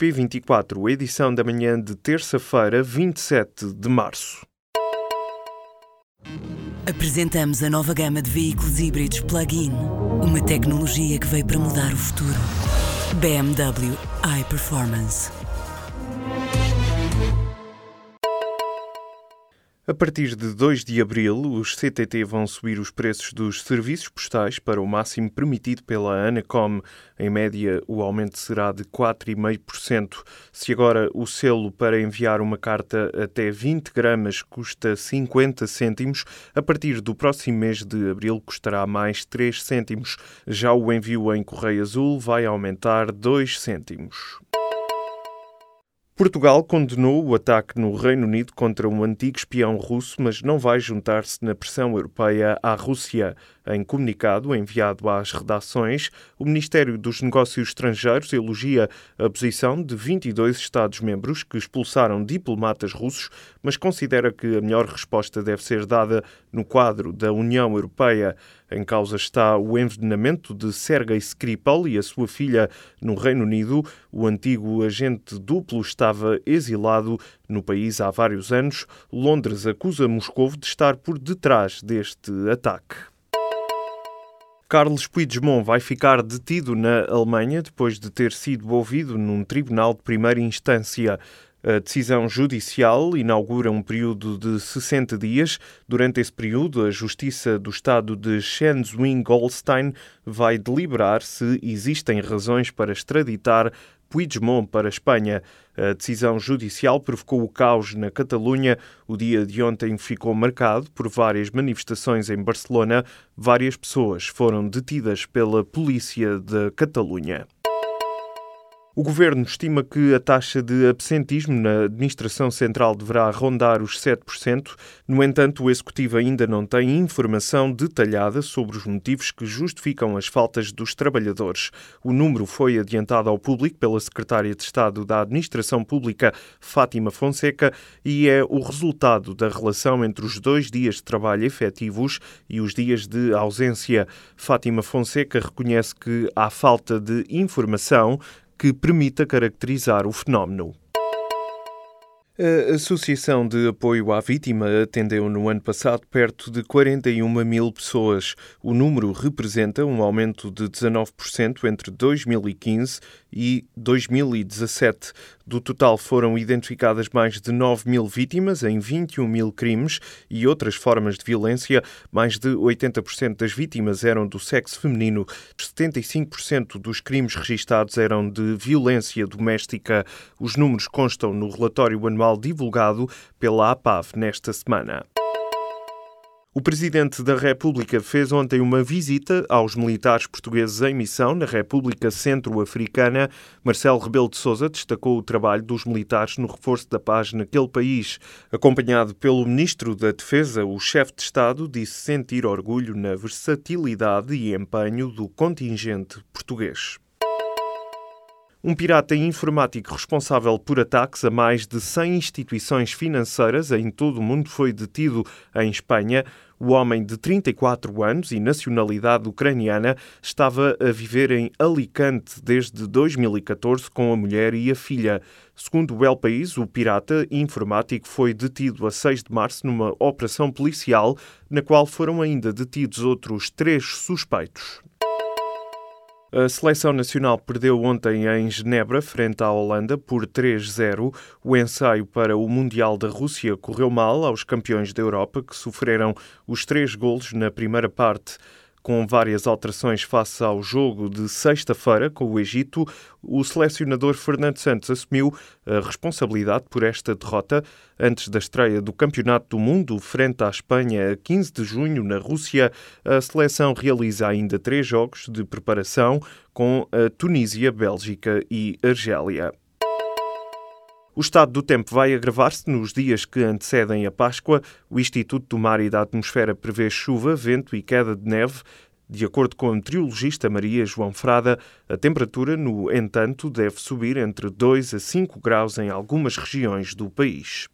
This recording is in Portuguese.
P24, edição da manhã de terça-feira, 27 de março. Apresentamos a nova gama de veículos híbridos plug-in. Uma tecnologia que veio para mudar o futuro. BMW iPerformance. A partir de 2 de abril, os CTT vão subir os preços dos serviços postais para o máximo permitido pela Anacom. Em média, o aumento será de 4,5%. Se agora o selo para enviar uma carta até 20 gramas custa 50 cêntimos, a partir do próximo mês de abril custará mais 3 cêntimos. Já o envio em correio azul vai aumentar 2 cêntimos. Portugal condenou o ataque no Reino Unido contra um antigo espião russo, mas não vai juntar-se na pressão europeia à Rússia. Em comunicado enviado às redações, o Ministério dos Negócios Estrangeiros elogia a posição de 22 Estados-membros que expulsaram diplomatas russos, mas considera que a melhor resposta deve ser dada no quadro da União Europeia. Em causa está o envenenamento de Sergei Skripal e a sua filha no Reino Unido. O antigo agente duplo estava exilado no país há vários anos. Londres acusa Moscou de estar por detrás deste ataque. Carlos Puigdemont vai ficar detido na Alemanha depois de ter sido ouvido num tribunal de primeira instância. A decisão judicial inaugura um período de 60 dias. Durante esse período, a Justiça do Estado de Schleswig-Holstein vai deliberar se existem razões para extraditar Puigdemont para a Espanha. A decisão judicial provocou o caos na Catalunha. O dia de ontem ficou marcado por várias manifestações em Barcelona. Várias pessoas foram detidas pela polícia da Catalunha. O governo estima que a taxa de absentismo na administração central deverá rondar os 7%. No entanto, o executivo ainda não tem informação detalhada sobre os motivos que justificam as faltas dos trabalhadores. O número foi adiantado ao público pela secretária de Estado da Administração Pública, Fátima Fonseca, e é o resultado da relação entre os dois dias de trabalho efetivos e os dias de ausência. Fátima Fonseca reconhece que há falta de informação que permita caracterizar o fenómeno. A Associação de Apoio à Vítima atendeu no ano passado perto de 41 mil pessoas. O número representa um aumento de 19% entre 2015 e 2017. Do total foram identificadas mais de 9 mil vítimas em 21 mil crimes e outras formas de violência. Mais de 80% das vítimas eram do sexo feminino. 75% dos crimes registados eram de violência doméstica. Os números constam no relatório anual divulgado pela APAV nesta semana. O Presidente da República fez ontem uma visita aos militares portugueses em missão na República Centro-Africana. Marcelo Rebelo de Sousa destacou o trabalho dos militares no reforço da paz naquele país. Acompanhado pelo Ministro da Defesa, o chefe de Estado disse sentir orgulho na versatilidade e empenho do contingente português. Um pirata informático responsável por ataques a mais de 100 instituições financeiras em todo o mundo foi detido em Espanha. O homem de 34 anos e nacionalidade ucraniana estava a viver em Alicante desde 2014 com a mulher e a filha. Segundo o El País, o pirata informático foi detido a 6 de março numa operação policial, na qual foram ainda detidos outros três suspeitos. A seleção nacional perdeu ontem em Genebra, frente à Holanda, por 3-0. O ensaio para o Mundial da Rússia correu mal aos campeões da Europa, que sofreram os três golos na primeira parte. Com várias alterações face ao jogo de sexta-feira com o Egito, o selecionador Fernando Santos assumiu a responsabilidade por esta derrota antes da estreia do Campeonato do Mundo frente à Espanha a 15 de junho na Rússia. A seleção realiza ainda três jogos de preparação com a Tunísia, Bélgica e Argélia. O estado do tempo vai agravar-se nos dias que antecedem a Páscoa. O Instituto do Mar e da Atmosfera prevê chuva, vento e queda de neve. De acordo com a meteorologista Maria João Frada, a temperatura, no entanto, deve subir entre 2 a 5 graus em algumas regiões do país.